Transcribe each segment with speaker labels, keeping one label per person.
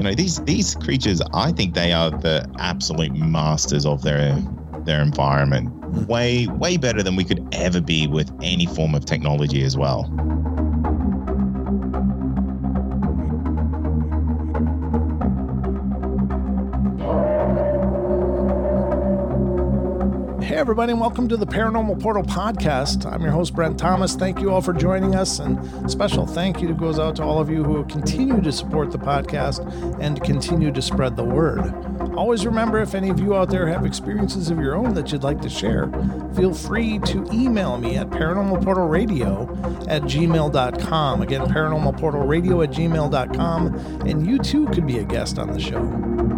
Speaker 1: You know, these these creatures, I think they are the absolute masters of their their environment. Hmm. Way way better than we could ever be with any form of technology as well.
Speaker 2: Everybody, and welcome to the Paranormal Portal Podcast. I'm your host, Brent Thomas. Thank you all for joining us, and special thank you goes out to all of you who continue to support the podcast and continue to spread the word. Always remember if any of you out there have experiences of your own that you'd like to share, feel free to email me at paranormalportalradio at gmail.com. Again, paranormalportalradio at gmail.com, and you too could be a guest on the show.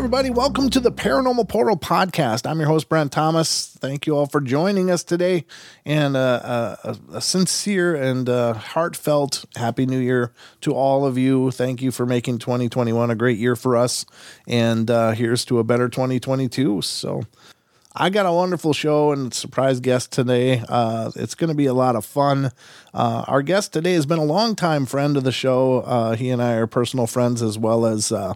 Speaker 2: Everybody, welcome to the Paranormal Portal Podcast. I'm your host, Brent Thomas. Thank you all for joining us today. And uh, a, a, sincere and uh, heartfelt Happy New Year to all of you. Thank you for making 2021 a great year for us. And uh, here's to a better 2022. So, I got a wonderful show and surprise guest today. Uh, it's going to be a lot of fun. Uh, our guest today has been a longtime friend of the show. Uh, he and I are personal friends as well as uh,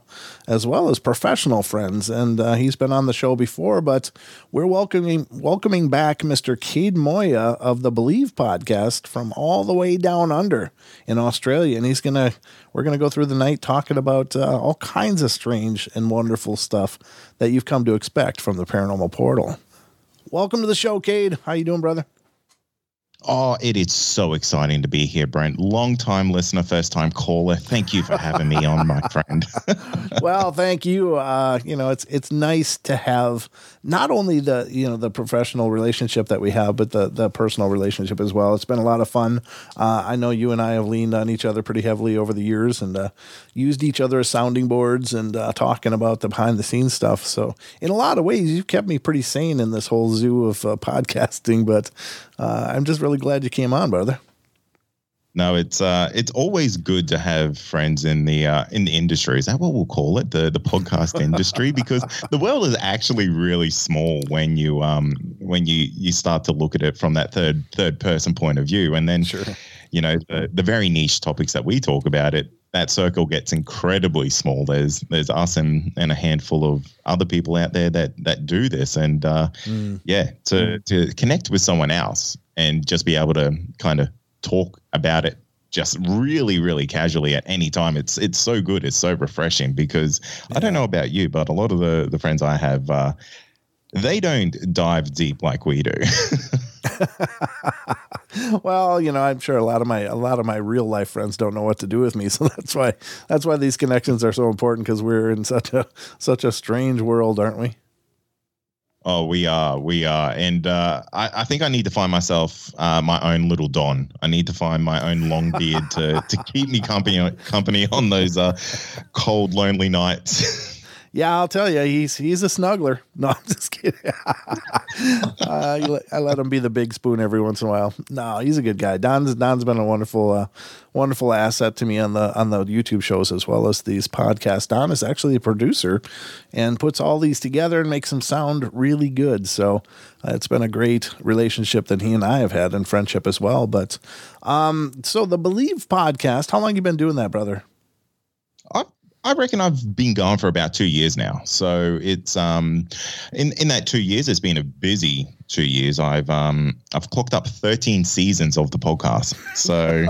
Speaker 2: as well as professional friends, and uh, he's been on the show before. But we're welcoming welcoming back Mr. Kade Moir of the Believe podcast from all the way down under in Australia, and he's gonna we're gonna go through the night talking about uh, all kinds of strange and wonderful stuff that you've come to expect from the paranormal portal. Welcome to the show, Kade. How you doing, brother?
Speaker 1: Oh, it is so exciting to be here, Brent. Long time listener, first time caller. Thank you for having me on, my friend.
Speaker 2: well, thank you. Uh, you know, it's it's nice to have not only the you know the professional relationship that we have, but the the personal relationship as well. It's been a lot of fun. Uh, I know you and I have leaned on each other pretty heavily over the years and uh, used each other as sounding boards and uh, talking about the behind the scenes stuff. So, in a lot of ways, you've kept me pretty sane in this whole zoo of uh, podcasting. But uh, I'm just really glad you came on, brother.
Speaker 1: No, it's uh, it's always good to have friends in the uh, in the industry. Is that what we'll call it, the the podcast industry? Because the world is actually really small when you um when you you start to look at it from that third third person point of view, and then sure. You know the the very niche topics that we talk about it that circle gets incredibly small. There's there's us and, and a handful of other people out there that that do this, and uh, mm. yeah, to mm. to connect with someone else and just be able to kind of talk about it just really really casually at any time it's it's so good it's so refreshing because yeah. i don't know about you but a lot of the the friends i have uh, they don't dive deep like we do
Speaker 2: well you know i'm sure a lot of my a lot of my real life friends don't know what to do with me so that's why that's why these connections are so important because we're in such a such a strange world aren't we
Speaker 1: Oh, we are, we are, and uh, I, I, think I need to find myself uh, my own little Don. I need to find my own long beard to to keep me company company on those uh, cold, lonely nights.
Speaker 2: Yeah, I'll tell you, he's he's a snuggler. No, I'm just kidding. uh, I let him be the big spoon every once in a while. No, he's a good guy. Don's Don's been a wonderful, uh, wonderful asset to me on the on the YouTube shows as well as these podcasts. Don is actually a producer and puts all these together and makes them sound really good. So uh, it's been a great relationship that he and I have had and friendship as well. But um, so the Believe podcast, how long you been doing that, brother?
Speaker 1: I've reckon I've been gone for about two years now. So it's um, in in that two years, it's been a busy two years. I've um, I've clocked up thirteen seasons of the podcast. So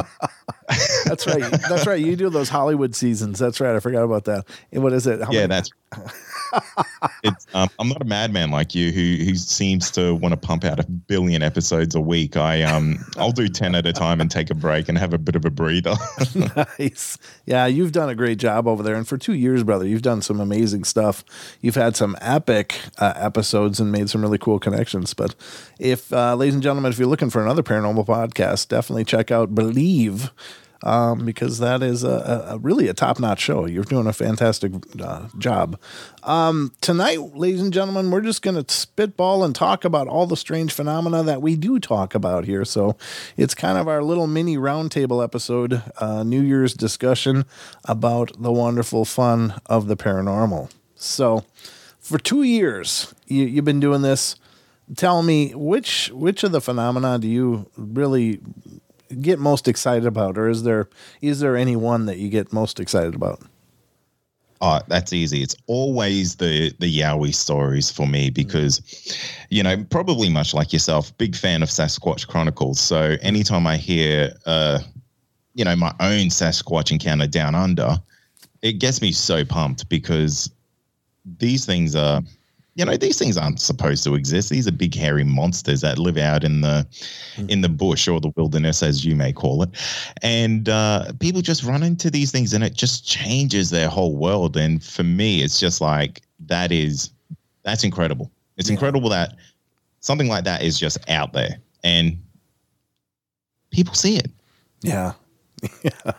Speaker 2: that's right. That's right. You do those Hollywood seasons. That's right. I forgot about that. what is it?
Speaker 1: How yeah, many? that's um, I'm not a madman like you who who seems to want to pump out a billion episodes a week. I um I'll do ten at a time and take a break and have a bit of a breather.
Speaker 2: nice. Yeah, you've done a great job over there, and for two years, brother, you've done some amazing stuff. You've had some epic uh, episodes and made some really cool connections. But if, uh, ladies and gentlemen, if you're looking for another paranormal podcast, definitely check out Believe um, because that is a, a really a top notch show. You're doing a fantastic uh, job. Um, tonight, ladies and gentlemen, we're just going to spitball and talk about all the strange phenomena that we do talk about here. So it's kind of our little mini roundtable episode, uh, New Year's discussion about the wonderful fun of the paranormal. So for two years, you, you've been doing this tell me which which of the phenomena do you really get most excited about, or is there is there any one that you get most excited about?
Speaker 1: Oh, that's easy. It's always the the Yowie stories for me because, you know, probably much like yourself, big fan of Sasquatch Chronicles. So anytime I hear, uh, you know, my own Sasquatch encounter down under, it gets me so pumped because these things are you know these things aren't supposed to exist. These are big hairy monsters that live out in the mm. in the bush or the wilderness as you may call it. And uh, people just run into these things and it just changes their whole world. And for me it's just like that is that's incredible. It's yeah. incredible that something like that is just out there and people see it.
Speaker 2: Yeah. Yeah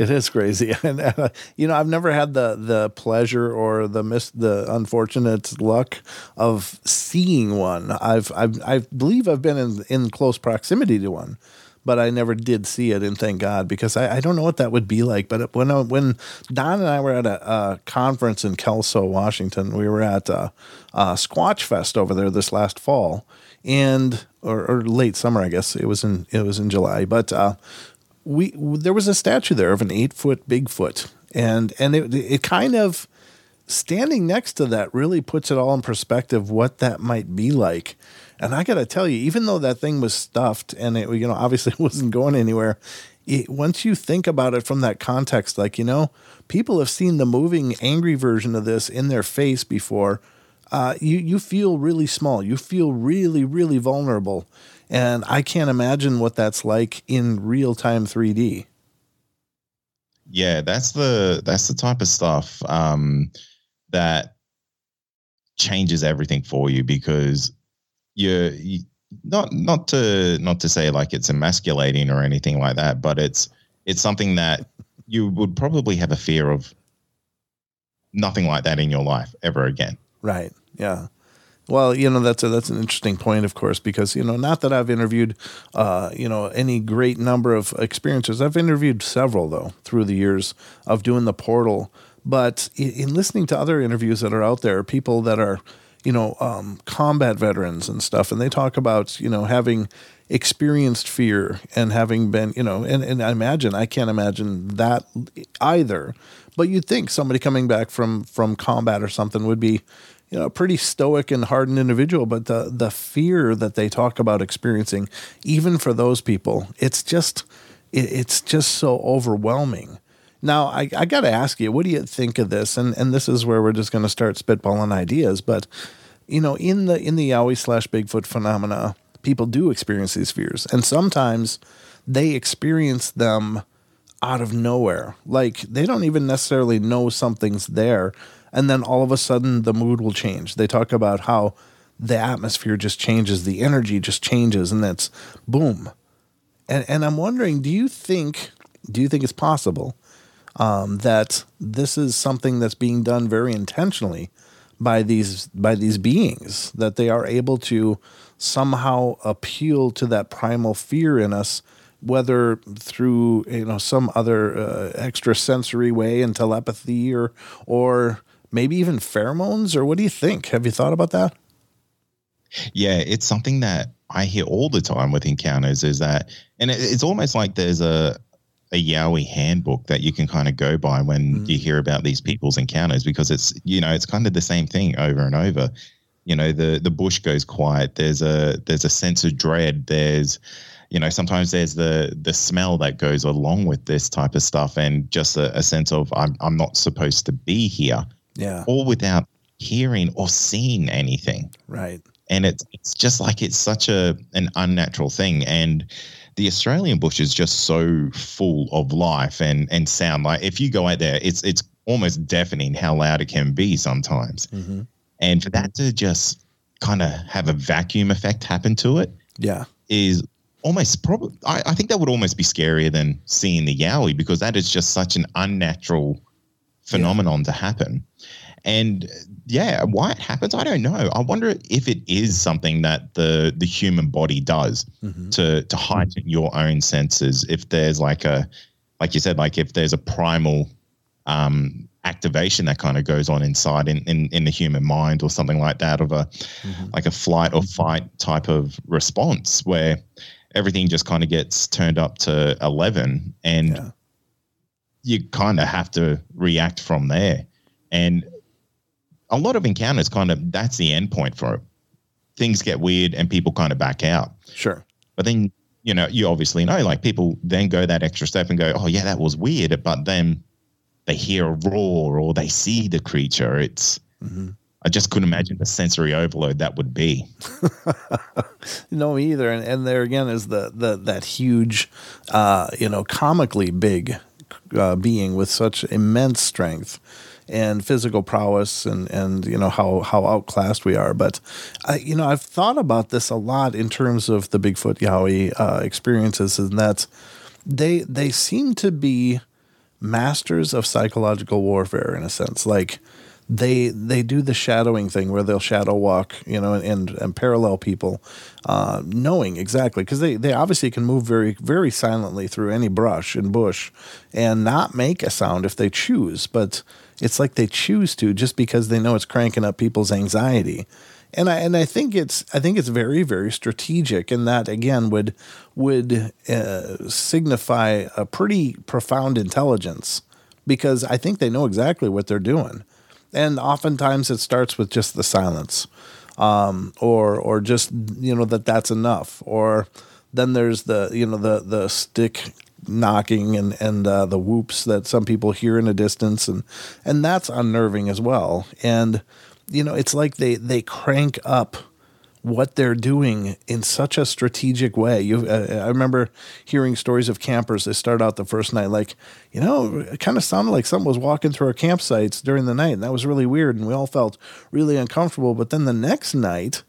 Speaker 2: it is crazy, and uh, you know I've never had the the pleasure or the miss the unfortunate luck of seeing one. I've I've I believe I've been in in close proximity to one, but I never did see it, and thank God because I, I don't know what that would be like. But when I, when Don and I were at a, a, conference in Kelso, Washington, we were at a, a Squatch Fest over there this last fall, and or, or, late summer, I guess it was in it was in July, but. Uh, we there was a statue there of an eight foot Bigfoot, and and it it kind of standing next to that really puts it all in perspective what that might be like. And I got to tell you, even though that thing was stuffed and it you know obviously wasn't going anywhere, it, once you think about it from that context, like you know, people have seen the moving angry version of this in their face before. Uh, you you feel really small. You feel really really vulnerable, and I can't imagine what that's like in real time 3D.
Speaker 1: Yeah, that's the that's the type of stuff um, that changes everything for you because you're you, not not to not to say like it's emasculating or anything like that, but it's it's something that you would probably have a fear of nothing like that in your life ever again.
Speaker 2: Right. Yeah. Well, you know that's a, that's an interesting point, of course, because you know not that I've interviewed, uh, you know, any great number of experiences. I've interviewed several though through the years of doing the portal. But in, in listening to other interviews that are out there, people that are, you know, um, combat veterans and stuff, and they talk about you know having experienced fear and having been, you know, and, and I imagine I can't imagine that either. But you'd think somebody coming back from from combat or something would be you know, a pretty stoic and hardened individual, but the the fear that they talk about experiencing, even for those people, it's just it, it's just so overwhelming. Now, I, I got to ask you, what do you think of this? And and this is where we're just going to start spitballing ideas. But you know, in the in the Yowie slash Bigfoot phenomena, people do experience these fears, and sometimes they experience them out of nowhere. Like they don't even necessarily know something's there and then all of a sudden the mood will change. They talk about how the atmosphere just changes, the energy just changes, and that's boom. And and I'm wondering, do you think do you think it's possible um, that this is something that's being done very intentionally by these by these beings that they are able to somehow appeal to that primal fear in us whether through you know some other uh, extra sensory way and telepathy or or maybe even pheromones or what do you think? Have you thought about that?
Speaker 1: Yeah it's something that i hear all the time with encounters is that and it's almost like there's a a Yowie handbook that you can kind of go by when mm-hmm. you hear about these people's encounters because it's you know it's kind of the same thing over and over. You know the the bush goes quiet. There's a there's a sense of dread. There's you know sometimes there's the the smell that goes along with this type of stuff and just a, a sense of I'm, I'm not supposed to be here
Speaker 2: yeah.
Speaker 1: All without hearing or seeing anything.
Speaker 2: Right.
Speaker 1: And it's it's just like it's such a an unnatural thing. And the Australian bush is just so full of life and and sound. Like if you go out there, it's it's almost deafening how loud it can be sometimes. Mm-hmm. And for that to just kind of have a vacuum effect happen to it,
Speaker 2: yeah,
Speaker 1: is almost probably I, I, think that would almost be scarier than seeing the yowie because that is just such an unnatural phenomenon yeah. to happen and yeah why it happens i don't know i wonder if it is something that the the human body does mm-hmm. to to heighten your own senses if there's like a like you said like if there's a primal um activation that kind of goes on inside in, in, in the human mind or something like that of a mm-hmm. like a flight or fight type of response where everything just kind of gets turned up to 11 and yeah. You kind of have to react from there and a lot of encounters kind of that's the end point for it things get weird and people kind of back out
Speaker 2: sure
Speaker 1: but then you know you obviously know like people then go that extra step and go oh yeah that was weird but then they hear a roar or they see the creature it's mm-hmm. I just couldn't imagine the sensory overload that would be.
Speaker 2: no, either. And, and there again is the, the that huge, uh, you know, comically big uh, being with such immense strength and physical prowess and and you know how how outclassed we are. But I, you know, I've thought about this a lot in terms of the Bigfoot Yowie uh, experiences, and that they they seem to be masters of psychological warfare in a sense, like they they do the shadowing thing where they'll shadow walk, you know, and and parallel people, uh, knowing exactly because they they obviously can move very very silently through any brush and bush, and not make a sound if they choose. But it's like they choose to just because they know it's cranking up people's anxiety. And I and I think it's I think it's very very strategic, and that again would would uh, signify a pretty profound intelligence because I think they know exactly what they're doing and oftentimes it starts with just the silence, um, or or just you know that that's enough, or then there's the you know the the stick knocking and and uh, the whoops that some people hear in a distance, and and that's unnerving as well. And you know it's like they they crank up what they're doing in such a strategic way. You, uh, I remember hearing stories of campers. They start out the first night like, you know, it kind of sounded like someone was walking through our campsites during the night, and that was really weird, and we all felt really uncomfortable. But then the next night,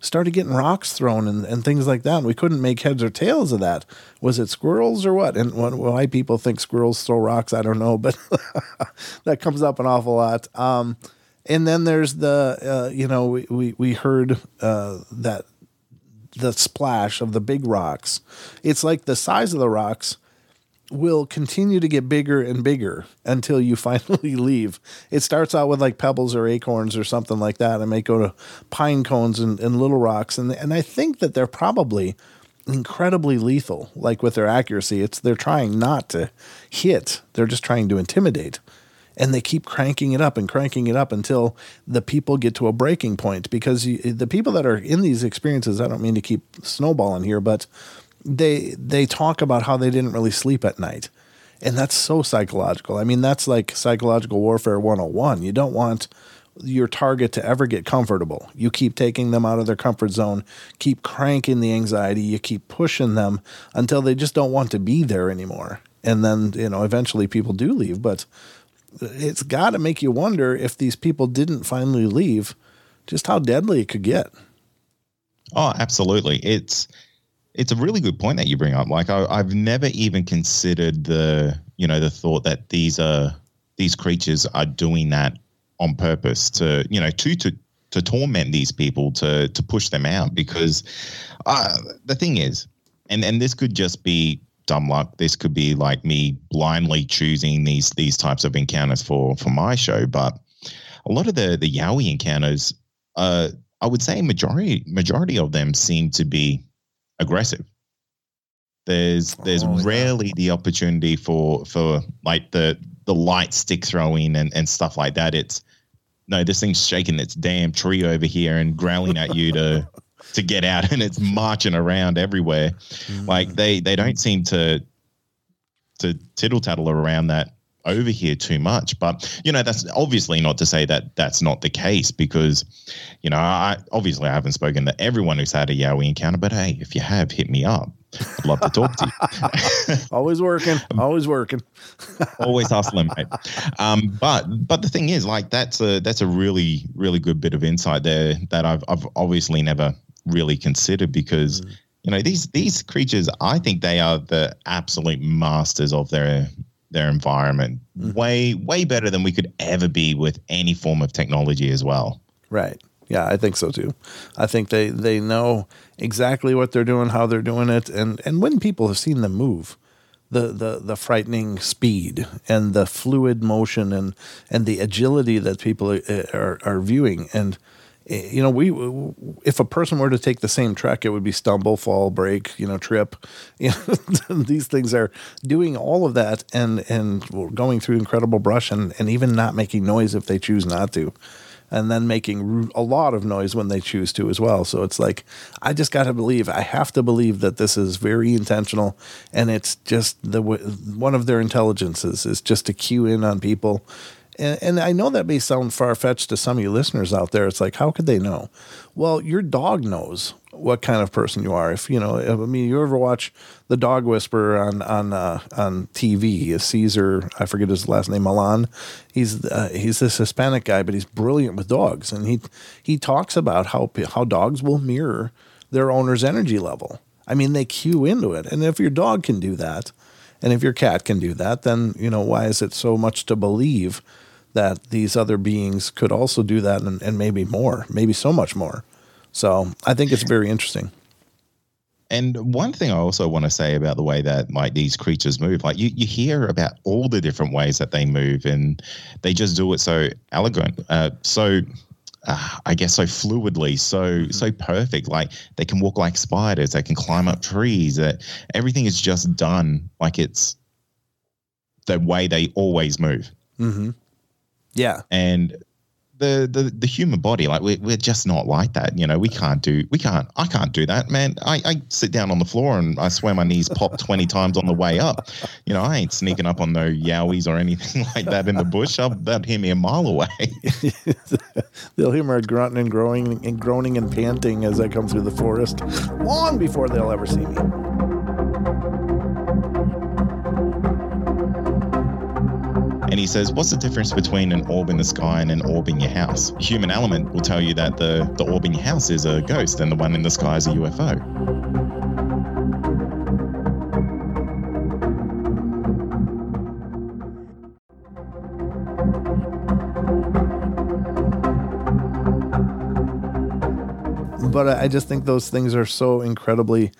Speaker 2: started getting rocks thrown and, and things like that. And we couldn't make heads or tails of that. Was it squirrels or what? And why people think squirrels throw rocks, I don't know, but that comes up an awful lot. Um, and then there's the uh, you know we we, we heard uh, that the splash of the big rocks. It's like the size of the rocks will continue to get bigger and bigger until you finally leave. It starts out with like pebbles or acorns or something like that, and may go to pine cones and, and little rocks. And and I think that they're probably incredibly lethal, like with their accuracy. It's they're trying not to hit, they're just trying to intimidate and they keep cranking it up and cranking it up until the people get to a breaking point. Because you, the people that are in these experiences i don't mean to keep snowballing here but they they talk about how they didn't really sleep at night. And that's so psychological. I mean that's like psychological warfare 101 you don't want your target to ever get comfortable. You keep taking them out of their comfort zone, keep cranking the anxiety, you keep pushing them until they just don't want to be there anymore. And then, you know, eventually people do leave, but it's got to make you wonder if these people didn't finally leave, just how deadly it could get.
Speaker 1: Oh, absolutely. It's it's a really good point that you bring up. Like I, I've never even considered the you know the thought that these are these creatures are doing that on purpose to you know to to to torment these people to to push them out because uh, the thing is and and this could just be dumb luck. This could be like me blindly choosing these these types of encounters for for my show. But a lot of the the Yowie encounters, uh, I would say majority majority of them seem to be aggressive. There's there's oh, rarely yeah. the opportunity for for like the the light stick throwing and, and stuff like that. It's no, this thing's shaking its damn tree over here and growling at you to to get out and it's marching around everywhere. Mm. Like they they don't seem to to tittle tattle around that over here too much. But you know, that's obviously not to say that that's not the case because, you know, I obviously I haven't spoken to everyone who's had a Yowie encounter, but hey, if you have, hit me up. I'd love to talk to
Speaker 2: you. always working, always working,
Speaker 1: always hustling, mate. Um, but but the thing is, like that's a that's a really really good bit of insight there that I've I've obviously never really considered because mm. you know these these creatures. I think they are the absolute masters of their their environment. Mm-hmm. Way way better than we could ever be with any form of technology as well.
Speaker 2: Right. Yeah, I think so too. I think they they know exactly what they're doing, how they're doing it, and and when people have seen them move, the the the frightening speed and the fluid motion and and the agility that people are are, are viewing and Eh, you know we if a person were to take the same trek it would be stumble fall break you know trip you know these things are doing all of that and and going through incredible brush and and even not making noise if they choose not to and then making a lot of noise when they choose to as well. So it's like, I just got to believe, I have to believe that this is very intentional and it's just the one of their intelligences is just to cue in on people. And, and I know that may sound far fetched to some of you listeners out there. It's like, how could they know? Well, your dog knows what kind of person you are. If you know, I mean, you ever watch the Dog Whisperer on on uh, on TV? Cesar, I forget his last name, Millan. He's uh, he's this Hispanic guy, but he's brilliant with dogs, and he he talks about how how dogs will mirror their owner's energy level. I mean, they cue into it, and if your dog can do that, and if your cat can do that, then you know why is it so much to believe that these other beings could also do that, and, and maybe more, maybe so much more. So I think it's very interesting.
Speaker 1: And one thing I also want to say about the way that like these creatures move, like you, you hear about all the different ways that they move, and they just do it so elegant, uh, so uh, I guess so fluidly, so mm-hmm. so perfect. Like they can walk like spiders, they can climb up trees. That everything is just done like it's the way they always move.
Speaker 2: Mm-hmm. Yeah,
Speaker 1: and the the the human body like we're, we're just not like that you know we can't do we can't i can't do that man. I, I sit down on the floor and i swear my knees pop 20 times on the way up. You know i ain't sneaking up on no yowies or anything like that in the bush. I'll, hear me a mile away.
Speaker 2: They'll hear me grunting and growing and groaning and panting as i come through the forest long before they'll ever see me
Speaker 1: And he says, What's the difference between an orb in the sky and an orb in your house? Human element will tell you that the, the orb in your house is a ghost and the one in the sky is a UFO.
Speaker 2: But I just think those things are so incredibly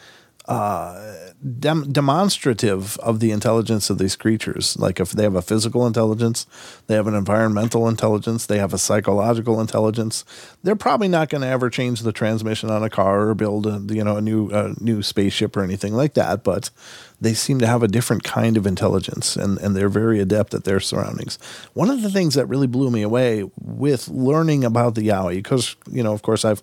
Speaker 2: uh, dem- demonstrative of the intelligence of these creatures. Like if they have a physical intelligence, they have an environmental intelligence, they have a psychological intelligence. They're probably not going to ever change the transmission on a car or build a you know a new a new spaceship or anything like that. But they seem to have a different kind of intelligence and, and they're very adept at their surroundings. One of the things that really blew me away with learning about the Yowie, because, you know, of course, I've,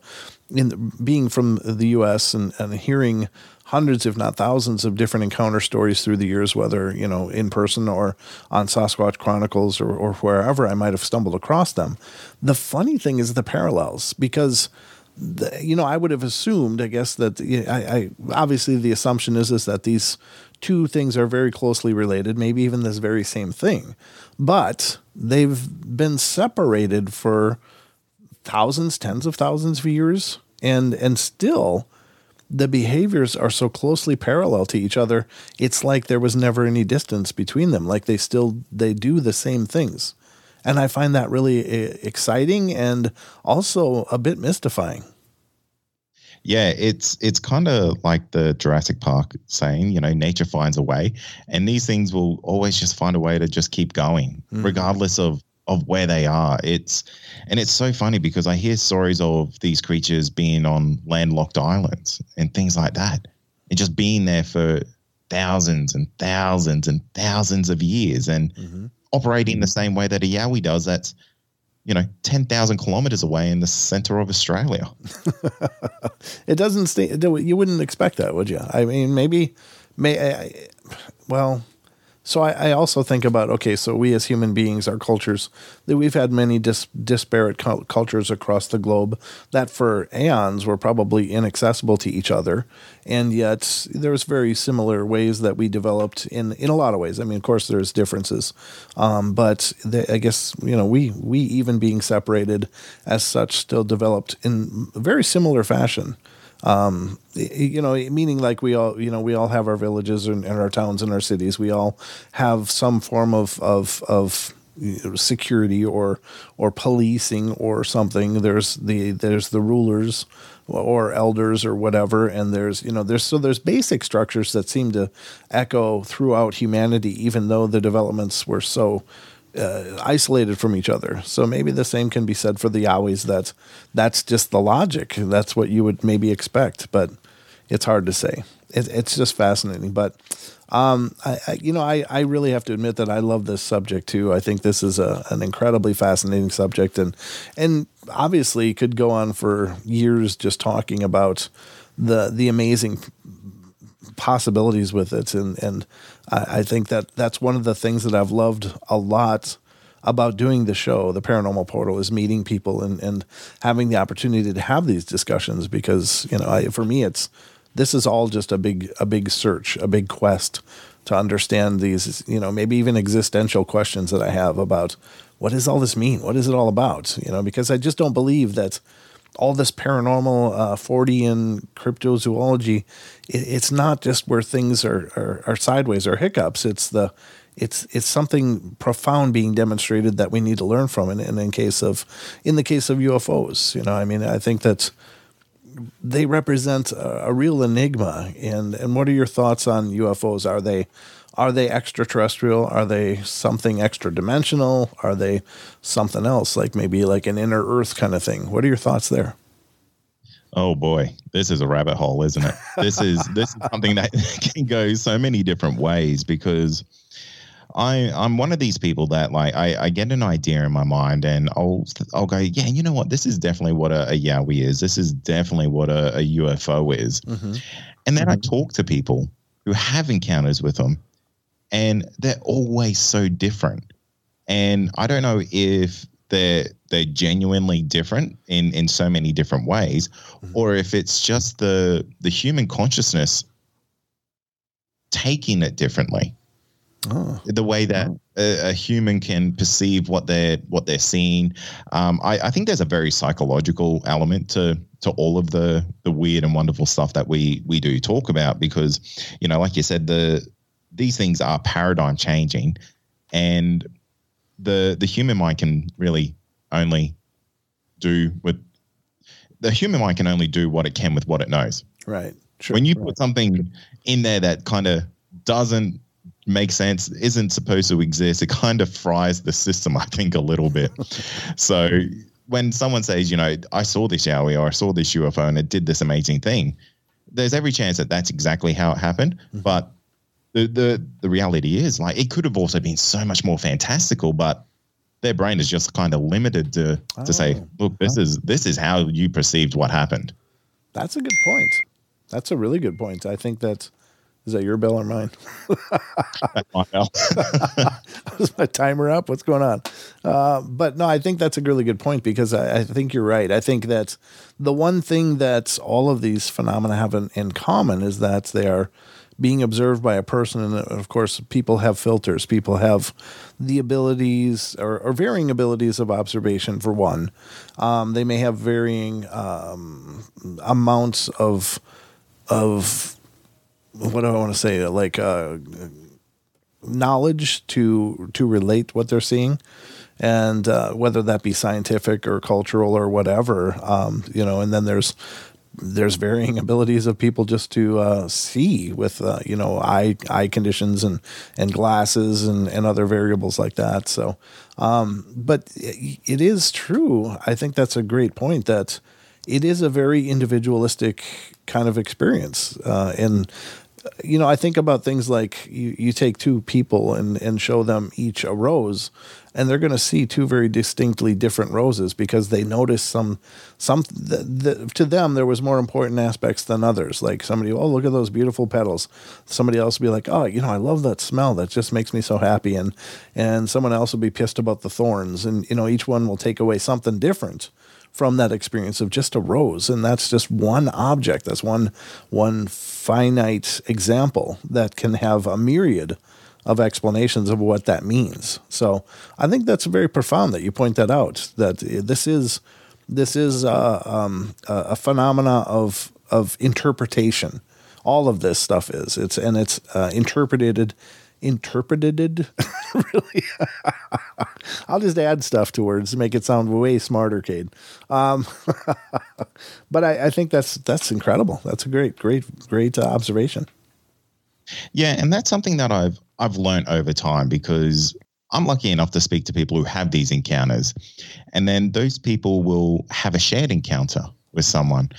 Speaker 2: in being from the US and, and hearing hundreds, if not thousands, of different encounter stories through the years, whether you know in person or on Sasquatch Chronicles or, or wherever I might have stumbled across them. The funny thing is the parallels because. The, you know, I would have assumed, I guess, that I, I obviously the assumption is is that these two things are very closely related, maybe even this very same thing, but they've been separated for thousands, tens of thousands of years, and and still the behaviors are so closely parallel to each other it's like there was never any distance between them. Like they still they do the same things. And i find that really eh, exciting and also a bit mystifying.
Speaker 1: Yeah it's it's kind of like the jurassic park saying you know nature finds a way and these things will always just find a way to just keep going mm. regardless of of where they are. It's and it's so funny because I hear stories of these creatures being on landlocked islands and things like that, and just being there for thousands and thousands and thousands of years and mm-hmm. operating the same way that a Yowie does. That's you know, 10,000 kilometers away in the center of Australia.
Speaker 2: it doesn't stay, you wouldn't expect that, would you? I mean, maybe, may, I, well, so I, I, also think about okay, so we as human beings, our cultures, that we've had many dis, disparate cultures across the globe that for aeons were probably inaccessible to each other, and yet there's very similar ways that we developed in in a lot of ways. I mean, of course, there's differences, um, but I guess you know we we even being separated as such still developed in very similar fashion. Um, you know, meaning like we all, you know, we all have our villages and, and our towns and our cities. We all have some form of of of security or or policing or something. There's the there's the rulers or elders or whatever, and there's you know there's so there's basic structures that seem to echo throughout humanity, even though the developments were so. Uh, isolated from each other. So maybe the same can be said for the Yowies. That that's just the logic. That's what you would maybe expect, but it's hard to say. It, it's just fascinating. But um, I, I, you know, I, I really have to admit that I love this subject too. I think this is a, an incredibly fascinating subject, and and obviously could go on for years just talking about the the amazing possibilities with it, and and I, I think that that's one of the things that I've loved a lot about doing the show, the Paranormal Portal, is meeting people and and having the opportunity to have these discussions because you know, I, for me, it's this is all just a big a big search, a big quest to understand these, you know, maybe even existential questions that I have about what does all this mean? What is it all about? You know, because I just don't believe that all this paranormal uh, Fortean cryptozoology, it, it's not just where things are, are, are sideways or hiccups. It's the it's it's something profound being demonstrated that we need to learn from. And, and in case of in the case of UFOs, you know, I mean, I think that they represent a, a, real enigma. And and what are your thoughts on UFOs? Are they are they extraterrestrial? Are they something extra dimensional? Are they something else, like maybe like an inner Earth kind of thing? What are your thoughts there?
Speaker 1: Oh boy, this is a rabbit hole, isn't it? This is this is something that can go so many different ways because I I'm one of these people that like I, I get an idea in my mind and I'll I'll go yeah you know what this is definitely what a, a Yowie is this is definitely what a, a UFO is mm-hmm. and then mm-hmm. I talk to people who have encounters with them and they're always so different and I don't know if they're they're genuinely different in in so many different ways mm-hmm. or if it's just the the human consciousness taking it differently Oh. The way that a, a, human can perceive what they're what they're seeing, um, I, I, think there's a very psychological element to to all of the the weird and wonderful stuff that we we do talk about because, you know, like you said, the these things are paradigm changing, and the the human mind can really only do with the human mind can only do what it can with what it knows.
Speaker 2: Right.
Speaker 1: Sure. When you right. put something in there that kind of doesn't make sense isn't supposed to exist it kind of fries the system i think a little bit so when someone says you know i saw this yowie or i saw this ufo and it did this amazing thing there's every chance that that's exactly how it happened mm-hmm. but the, the the reality is like it could have also been so much more fantastical but their brain is just kind of limited to oh, to say oh, look this is this is how you perceived what happened
Speaker 2: that's a good point that's a really good point i think that is is that your bell or mine? my bell. Is my timer up? What's going on? Uh, but no, I think that's a really good point because I, I, think you're right. I think that the one thing that all of these phenomena have in, in common is that they are being observed by a person. And of course, people have filters. People have the abilities or, or varying abilities of observation, for one. Um, they may have varying um, amounts of of what do I want to say? Like uh, knowledge to to relate what they're seeing, and uh, whether that be scientific or cultural or whatever, um, you know. And then there's there's varying abilities of people just to uh, see with uh, you know eye eye conditions and and glasses and and other variables like that. So, um, but it is true. I think that's a great point that it is a very individualistic kind of experience, uh, and you know, I think about things like you, you take two people and, and show them each a rose, and they're going to see two very distinctly different roses because they notice some some the, the, to them there was more important aspects than others. Like somebody, oh look at those beautiful petals. Somebody else will be like, oh you know I love that smell. That just makes me so happy. And and someone else will be pissed about the thorns. And you know each one will take away something different from that experience of just a rose and that's just one object that's one one finite example that can have a myriad of explanations of what that means so i think that's very profound that you point that out that this is this is a, uh, um, a phenomena of of interpretation. All of this stuff is it's and it's uh, interpreted interpreted really? I'll just add stuff to words to make it sound way smarter Kade. Um, but I, I, think that's that's incredible. That's a great great great uh, observation.
Speaker 1: Yeah and that's something that i've i've learned over time because i'm lucky enough to speak to people who have these encounters. And then those people will have a shared encounter with someone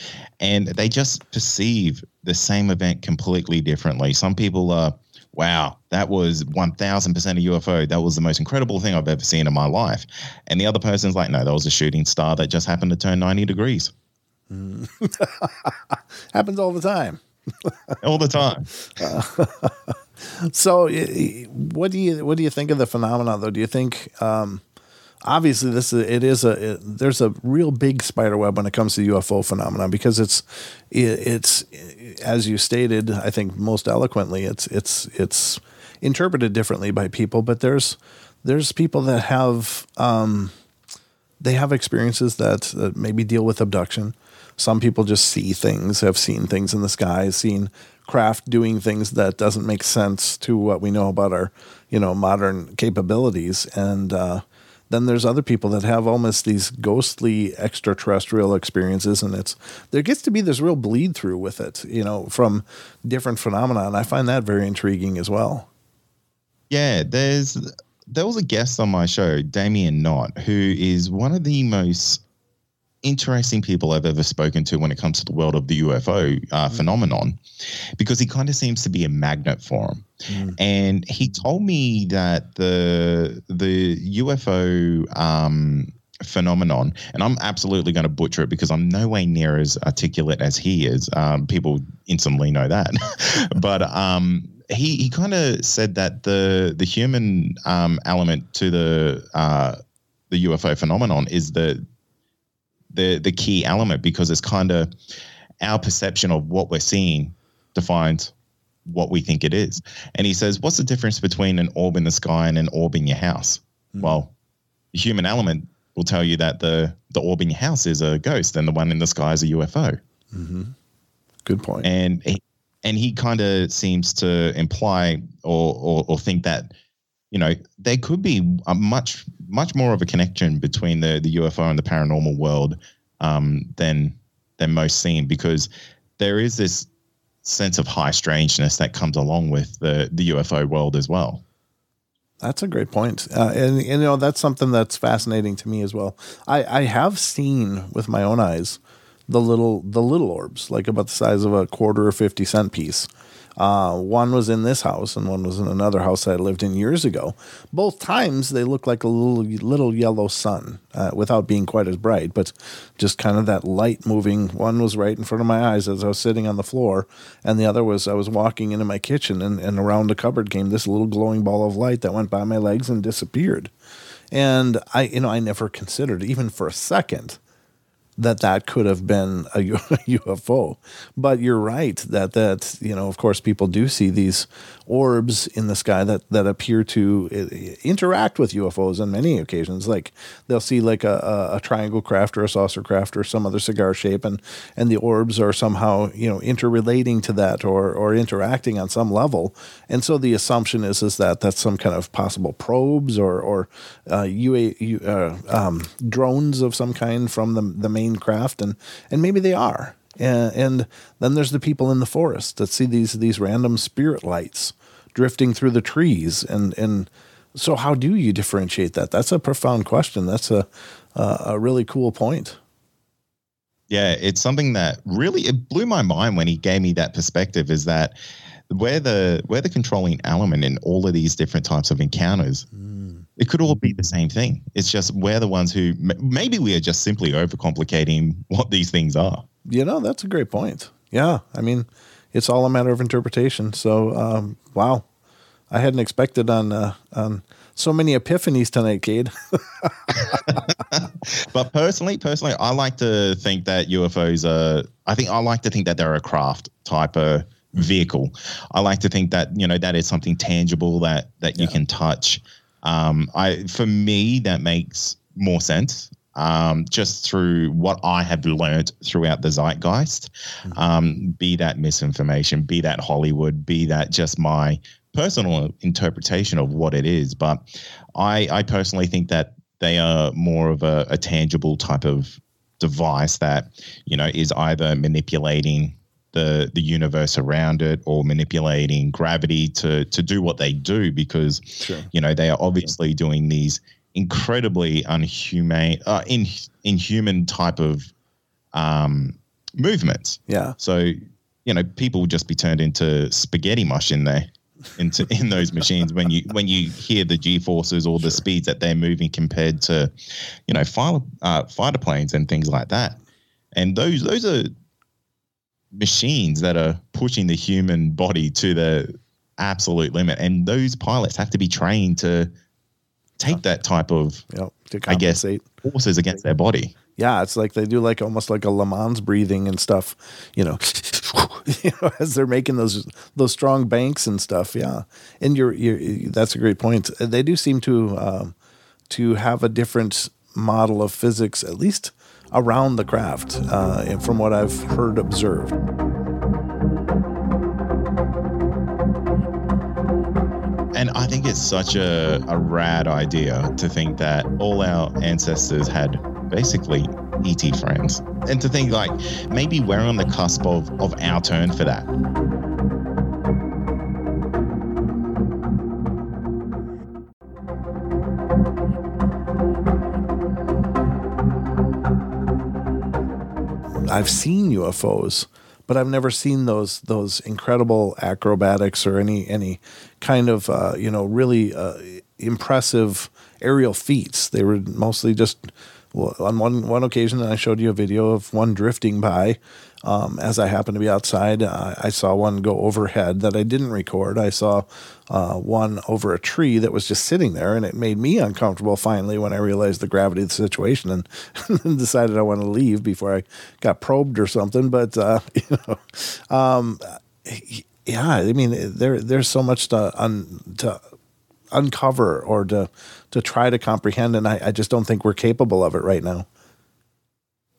Speaker 1: and they just perceive the same event completely differently. Some people are wow, that was 1000% a UFO. That was the most incredible thing I've ever seen in my life. And the other person's like, no, that was a shooting star that just happened to turn 90 degrees.
Speaker 2: Mm. Happens all the time.
Speaker 1: all the time.
Speaker 2: so, what do you what do you think of the phenomenon, though? Do you think um, obviously this is, it is a it, there's a real big spider web when it comes to UFO phenomenon because it's it, it's as you stated I think most eloquently it's it's it's interpreted differently by people but there's there's people that have um, they have experiences that, that maybe deal with abduction. Some people just see things have seen things in the sky seen craft doing things that doesn't make sense to what we know about our you know modern capabilities. And uh, then there's other people that have almost these ghostly extraterrestrial experiences and it's there gets to be this real bleed through with it you know from different phenomena and i find that very intriguing as well.
Speaker 1: Yeah there's there was a guest on my show damien knott who is one of the most interesting people I've ever spoken to when it comes to the world of the UFO uh, mm. phenomenon, because he kind of seems to be a magnet for him. Mm. And he told me that the the UFO um, phenomenon, and I'm absolutely going to butcher it because I'm no way near as articulate as he is. Um, people instantly know that, but um, he he kind of said that the the human um, element to the uh, the UFO phenomenon is the the the key element because it's kind of our perception of what we're seeing defines what we think it is. And he says, "What's the difference between an orb in the sky and an orb in your house?" Mm. Well, the human element will tell you that the the orb in your house is a ghost, and the one in the sky is a UFO.
Speaker 2: Mm-hmm. Good point.
Speaker 1: And he, and he kind of seems to imply or, or or think that you know there could be a much much more of a connection between the the UFO and the paranormal world um, than than most seem because there is this sense of high strangeness that comes along with the the UFO world as well.
Speaker 2: That's a great point. Uh, and, and, you know that's something that's fascinating to me as well. I, I have seen with my own eyes the little the little orbs, like about the size of a quarter or fifty cent piece, uh, one was in this house, and one was in another house I lived in years ago. Both times they looked like a little little yellow sun, uh, without being quite as bright, but just kind of that light moving. One was right in front of my eyes as I was sitting on the floor, and the other was I was walking into my kitchen, and, and around the cupboard came this little glowing ball of light that went by my legs and disappeared. And I, you know, I never considered even for a second that that could have been a UFO. But you're right that that you know, of course, people do see these orbs in the sky that that appear to uh, interact with UFOs on many occasions. Like they'll see like a, a, triangle craft or a saucer craft or some other cigar shape, and and the orbs are somehow you know interrelating to that or or interacting on some level. And so the assumption is is that that's some kind of possible probes or or uh, UA, uh, um, drones of some kind from the the main craft, and and maybe they are. And, and then there's the people in the forest that see these these random spirit lights drifting through the trees and and so how do you differentiate that that's a profound question that's a a, a really cool point
Speaker 1: yeah it's something that really it blew my mind when he gave me that perspective is that where the where the controlling element in all of these different types of encounters mm. It could all be the same thing it's just we're the ones who maybe we are just simply overcomplicating what these things are
Speaker 2: you know that's a great point yeah i mean it's all a matter of interpretation. So, um, wow, I hadn't expected on uh, on so many epiphanies tonight, Kade.
Speaker 1: but personally, personally, I like to think that UFOs are. I think I like to think that they're a craft type of vehicle. I like to think that you know that is something tangible that that you can touch. Um, I for me that makes more sense um, just through what I have learned throughout the zeitgeist, mm-hmm. um, be that misinformation, be that Hollywood, be that just my personal interpretation of what it is. But I, I personally think that they are more of a, a tangible type of device that you know is either manipulating the the universe around it or manipulating gravity to to do what they do because sure. you know they are obviously doing these incredibly unhumane uh, in inhuman type of um movements
Speaker 2: yeah
Speaker 1: so you know people would just be turned into spaghetti mush in there into in those machines when you when you hear the g forces or the sure. speeds that they're moving compared to you know fighter uh, fighter planes and things like that and those those are machines that are pushing the human body to the absolute limit and those pilots have to be trained to take that type of
Speaker 2: yep,
Speaker 1: i guess forces against their body
Speaker 2: yeah, it's like they do like almost like a Lamaze breathing and stuff, you know, you know, as they're making those those strong banks and stuff. Yeah, and you're, you're that's a great point. They do seem to um, to have a different model of physics, at least around the craft, uh, from what I've heard observed.
Speaker 1: And I think it's such a, a rad idea to think that all our ancestors had basically ET friends. And to think like maybe we're on the cusp of, of our turn for that.
Speaker 2: I've seen UFOs, but I've never seen those those incredible acrobatics or any any kind of uh, you know really uh, impressive aerial feats. They were mostly just on one one occasion, I showed you a video of one drifting by. Um, as I happened to be outside, uh, I saw one go overhead that I didn't record. I saw uh, one over a tree that was just sitting there, and it made me uncomfortable. Finally, when I realized the gravity of the situation, and decided I want to leave before I got probed or something. But uh, you know, um, yeah, I mean, there there's so much to un, to uncover or to to try to comprehend, and I, I just don't think we're capable of it right now.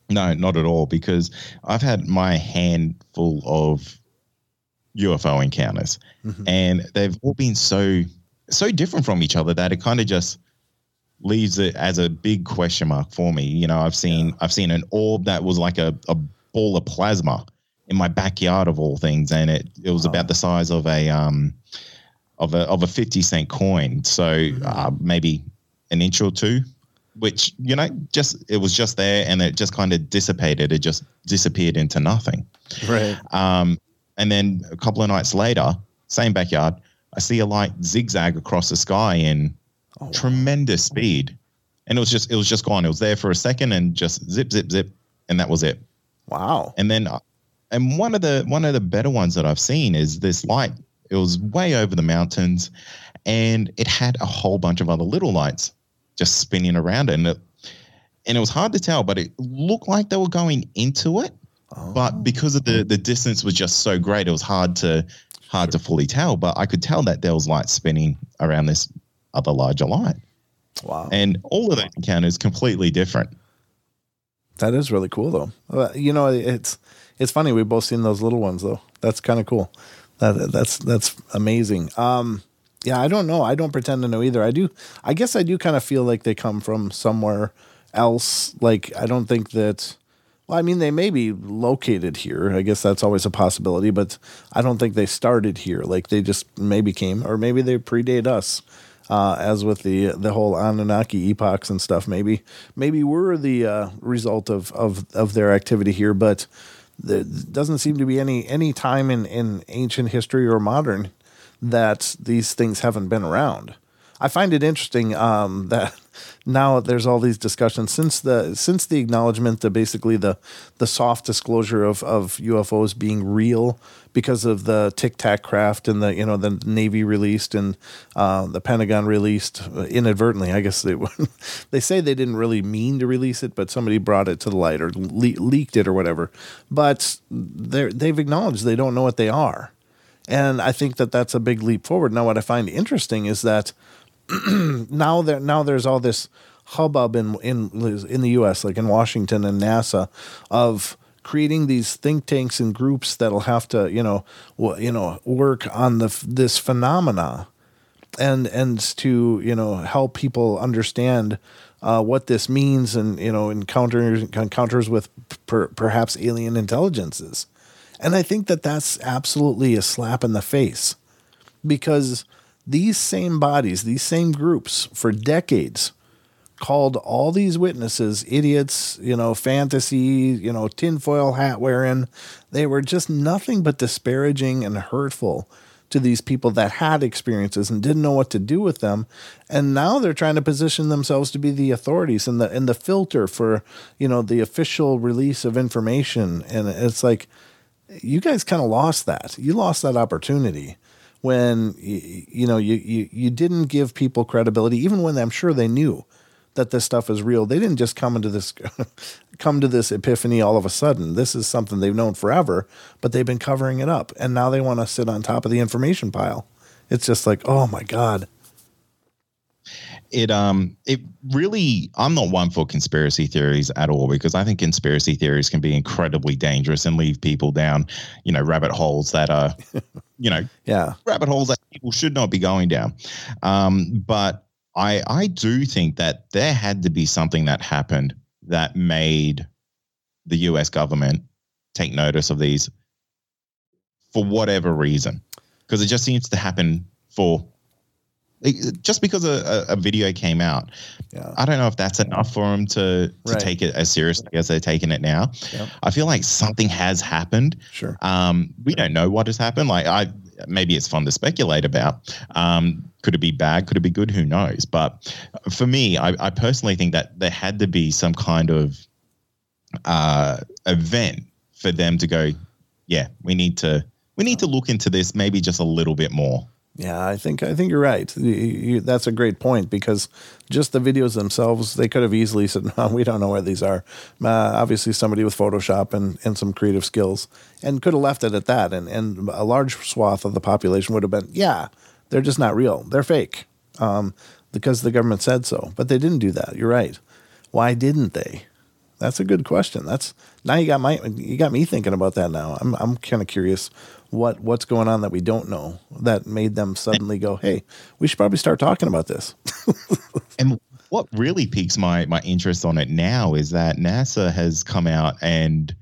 Speaker 1: No, not at all. Because I've had my handful of UFO encounters, mm-hmm. and they've all been so so different from each other that it kind of just leaves it as a big question mark for me. You know, I've seen. I've seen an orb that was like a, a ball of plasma in my backyard of all things, and it it was about the size of a um of a of a fifty cent coin. So mm-hmm. uh, maybe an inch or two, which you know just it was just there and it just kind of dissipated. It just disappeared into nothing.
Speaker 2: Right.
Speaker 1: Um, and then a couple of nights later, same backyard, I see a light zigzag across the sky in oh, tremendous speed, and it was just it was just gone. It was there for a second and just zip zip zip, and that was it.
Speaker 2: Wow.
Speaker 1: And then, uh, and one of the one of the better ones that I've seen is this light it was way over the mountains, and it had a whole bunch of other little lights just spinning around it. And it, and it was hard to tell, but it looked like they were going into it. Oh. But because of the the distance was just so great, it was hard to hard sure. to fully tell. But I could tell that there was light spinning around this other larger light.
Speaker 2: Wow!
Speaker 1: And all of those encounters completely different.
Speaker 2: That is really cool, though. You know, it's it's funny We've both seen those little ones, though. That's kind of cool. That, that's that's amazing. Um, yeah, I don't know. I don't pretend to know either. I do. I guess I do kind of feel like they come from somewhere else. Like I don't think that. Well, I mean, they may be located here. I guess that's always a possibility, but I don't think they started here. Like they just maybe came, or maybe they predate us. Uh, as with the the whole Anunnaki epochs and stuff, maybe maybe we're the uh, result of, of of their activity here, but there doesn't seem to be any any time in, in ancient history or modern that these things haven't been around. I find it interesting um, that now there's all these discussions since the since the acknowledgement that basically the the soft disclosure of, of UFOs being real because of the Tic Tac craft and the you know the Navy released and uh, the Pentagon released inadvertently. I guess they they say they didn't really mean to release it, but somebody brought it to the light or le- leaked it or whatever. But they they've acknowledged they don't know what they are, and I think that that's a big leap forward. Now, what I find interesting is that now there now there's all this hubbub in in in the U.S., like in Washington and NASA, of creating these think tanks and groups that'll have to you know w- you know work on the this phenomena and and to you know help people understand uh, what this means and you know encounters encounters with per, perhaps alien intelligences and i think that that's absolutely a slap in the face because these same bodies these same groups for decades called all these witnesses idiots you know fantasy you know tinfoil hat wearing. They were just nothing but disparaging and hurtful to these people that had experiences and didn't know what to do with them. And now they're trying to position themselves to be the authorities and the and the filter for you know the official release of information. And it's like you guys kind of lost that. You lost that opportunity when you, you know you, you you didn't give people credibility even when I'm sure they knew that this stuff is real. They didn't just come into this come to this epiphany all of a sudden. This is something they've known forever, but they've been covering it up and now they want to sit on top of the information pile. It's just like, "Oh my god."
Speaker 1: It um it really I'm not one for conspiracy theories at all because I think conspiracy theories can be incredibly dangerous and leave people down, you know, rabbit holes that are you know,
Speaker 2: yeah.
Speaker 1: rabbit holes that people should not be going down. Um but I I do think that there had to be something that happened that made the US government take notice of these for whatever reason. Because it just seems to happen for just because a, a, video came out. Yeah. I don't know if that's enough for them to, to right. take it as seriously as they're taking it now. Yep. I feel like something has happened.
Speaker 2: Sure.
Speaker 1: Um, we don't know what has happened. Like I maybe it's fun to speculate about. Um, could it be bad? Could it be good? Who knows? But for me, I, I personally think that there had to be some kind of uh, event for them to go, yeah, we need to we need to look into this maybe just a little bit more.
Speaker 2: Yeah, I think I think you're right. You, you, that's a great point because just the videos themselves, they could have easily said, "No, we don't know where these are." Uh, obviously, somebody with Photoshop and, and some creative skills, and could have left it at that. And and a large swath of the population would have been, "Yeah, they're just not real. They're fake," um, because the government said so. But they didn't do that. You're right. Why didn't they? That's a good question. That's now you got my you got me thinking about that. Now I'm I'm kind of curious what what's going on that we don't know that made them suddenly go, "Hey, we should probably start talking about this."
Speaker 1: and what really piques my my interest on it now is that NASA has come out and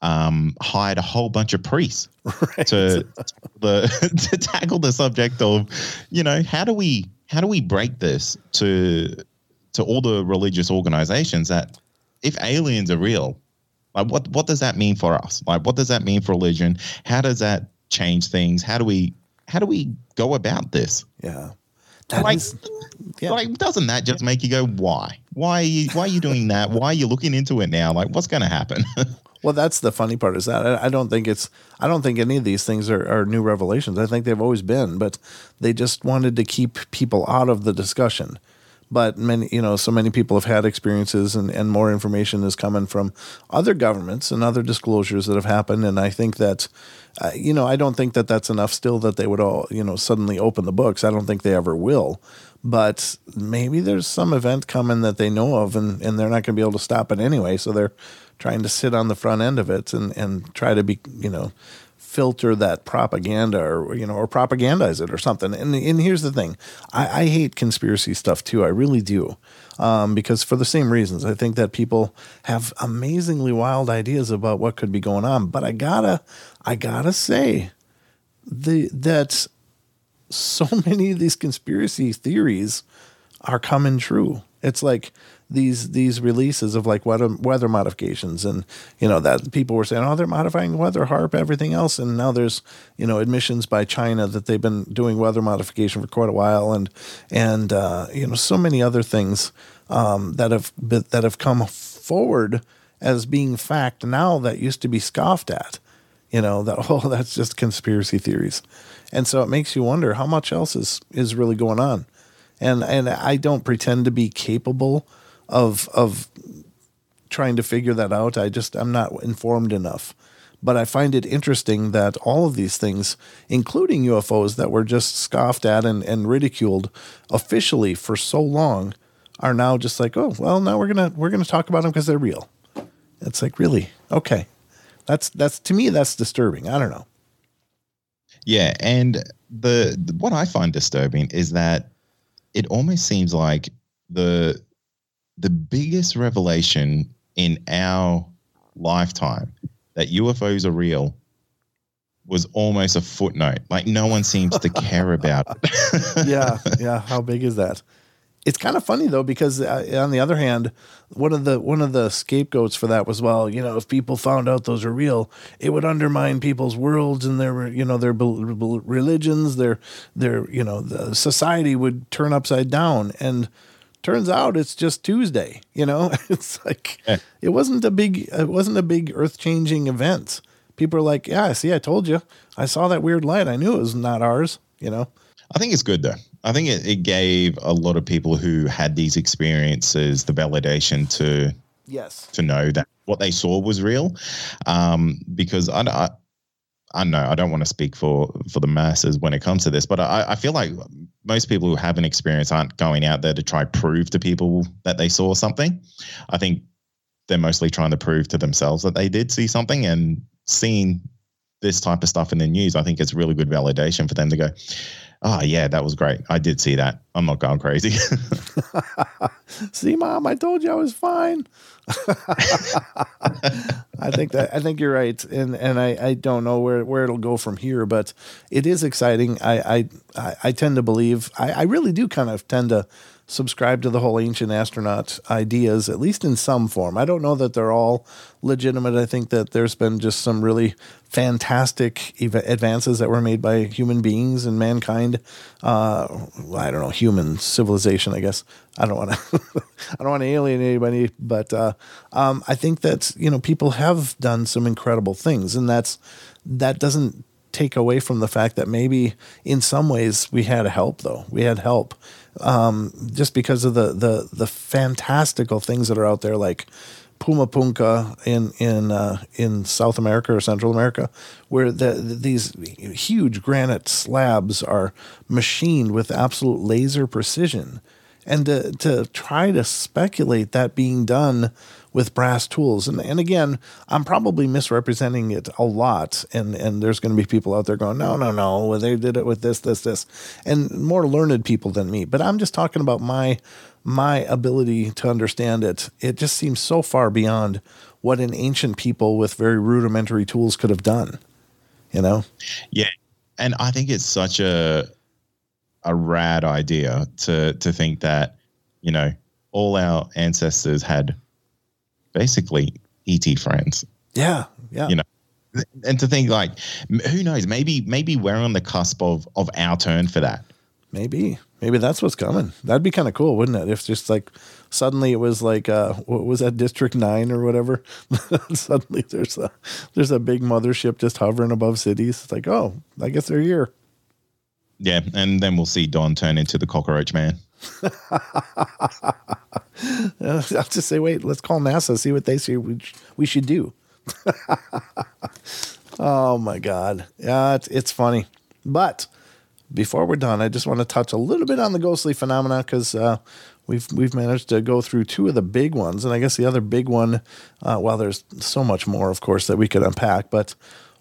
Speaker 1: um, hired a whole bunch of priests right. to the to tackle the subject of, you know, how do we how do we break this to to all the religious organizations that if aliens are real, like what what does that mean for us? Like what does that mean for religion? How does that change things? How do we how do we go about this?
Speaker 2: Yeah.
Speaker 1: That like, is, yeah. like, doesn't that just make you go, why? Why are you, why are you doing that? Why are you looking into it now? Like, what's going to happen?
Speaker 2: well, that's the funny part is that I, I, don't think it's, I don't think any of these things are, are new revelations. I think they've always been, but they just wanted to keep people out of the discussion but many you know so many people have had experiences and, and more information is coming from other governments and other disclosures that have happened. And i think that uh, you know i don't think that that's enough still that they would all you know suddenly open the books. I don't think they ever will. But maybe there's some event coming that they know of and, and they're not going to be able to stop it anyway. So they're trying to sit on the front end of it and, and try to be you know filter that propaganda or you know or propagandize it or something. And and here's the thing, I, I hate conspiracy stuff too. I really do, um, because for the same reasons. I think that people have amazingly wild ideas about what could be going on. But I gotta I gotta say, the that so many of these conspiracy theories are coming true. It's like these these releases of like weather weather modifications and you know that people were saying oh they're modifying weather HAARP everything else. And now there's you know admissions by China that they've been doing weather modification for quite a while. And and uh, you know so many other things um, that have that have come forward as being fact now that used to be scoffed at you know that oh that's just conspiracy theories. And so it makes you wonder how much else is is really going on. And and I don't pretend to be capable of of trying to figure that out. I just I'm not informed enough. But I find it interesting that all of these things, including UFOs that were just scoffed at and, and ridiculed officially for so long, are now just like, oh, well, now we're gonna we're gonna talk about them because they're real. It's like really okay. That's that's to me that's disturbing. I don't know.
Speaker 1: Yeah, and the, the what I find disturbing is that it almost seems like the the biggest revelation in our lifetime that UFOs are real was almost a footnote. Like no one seems to care about
Speaker 2: it. yeah, yeah. How big is that? It's kind of funny though because uh, on the other hand, one of the one of the scapegoats for that was well, you know, if people found out those are real, it would undermine people's worlds and their you know their religions, their their you know the society would turn upside down and turns out it's just Tuesday, you know? It's like yeah. it wasn't a big it wasn't a big earth-changing event. People are like, "Yeah, see, I told you. I saw that weird light. I knew it was not ours," you know?
Speaker 1: I think it's good though. I think it, it gave a lot of people who had these experiences the validation to
Speaker 2: yes
Speaker 1: to know that what they saw was real. Um, because I, I I know I don't want to speak for for the masses when it comes to this, but I, I feel like most people who have an experience aren't going out there to try prove to people that they saw something. I think they're mostly trying to prove to themselves that they did see something and seeing this type of stuff in the news. I think it's really good validation for them to go, oh yeah, that was great. I did see that. I'm not going crazy.
Speaker 2: see, mom, I told you I was fine. I think that I think you're right, and and I, I don't know where, where it'll go from here, but it is exciting. I I I tend to believe I, I really do kind of tend to subscribe to the whole ancient astronaut ideas, at least in some form. I don't know that they're all legitimate. I think that there's been just some really fantastic ev- advances that were made by human beings and mankind. Uh, I don't know, human civilization, I guess. I don't want to, I don't want to alienate anybody, but uh, um, I think that you know people have done some incredible things, and that's that doesn't take away from the fact that maybe in some ways we had help though. We had help um, just because of the the the fantastical things that are out there, like Puma Punka in in uh, in South America or Central America, where the, these huge granite slabs are machined with absolute laser precision, and to to try to speculate that being done with brass tools. And and again, I'm probably misrepresenting it a lot. And and there's going to be people out there going, no, no, no, they did it with this, this, this, and more learned people than me. But I'm just talking about my my ability to understand it. It just seems so far beyond what an ancient people with very rudimentary tools could have done. You know?
Speaker 1: Yeah. And I think it's such a a rad idea to to think that, you know, all our ancestors had basically ET friends.
Speaker 2: Yeah, yeah.
Speaker 1: You know, and to think like, who knows? Maybe maybe we're on the cusp of of our turn for that.
Speaker 2: Maybe maybe that's what's coming. That'd be kind of cool, wouldn't it? If just like suddenly it was like uh, what was that District Nine or whatever? suddenly there's a there's a big mothership just hovering above cities. It's like, oh, I guess they're here.
Speaker 1: Yeah, and then we'll see Don turn into the cockroach man.
Speaker 2: I'll just say, wait, let's call NASA, see what they see we, we should do. oh my God. Yeah, it's, it's funny. But before we're done, I just want to touch a little bit on the ghostly phenomena because uh, we've we've managed to go through two of the big ones, and I guess the other big one, uh, well, there's so much more, of course, that we could unpack. But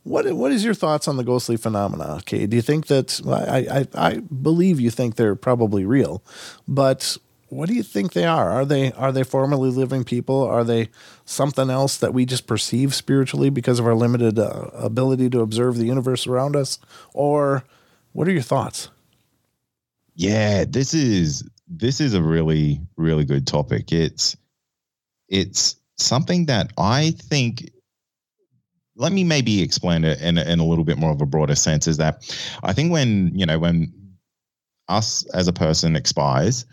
Speaker 2: what what is your thoughts on the ghostly phenomena? Okay, do you think that I I, I believe you think they're probably real, but what do you think they are? Are they are they formerly living people? Are they something else that we just perceive spiritually because of our limited uh, ability to observe the universe around us? Or what are your thoughts?
Speaker 1: Yeah, this is this is a really really good topic. It's it's something that I think let me maybe explain it in, in a little bit more of a broader sense is that I think when, you know, when us as a person expires,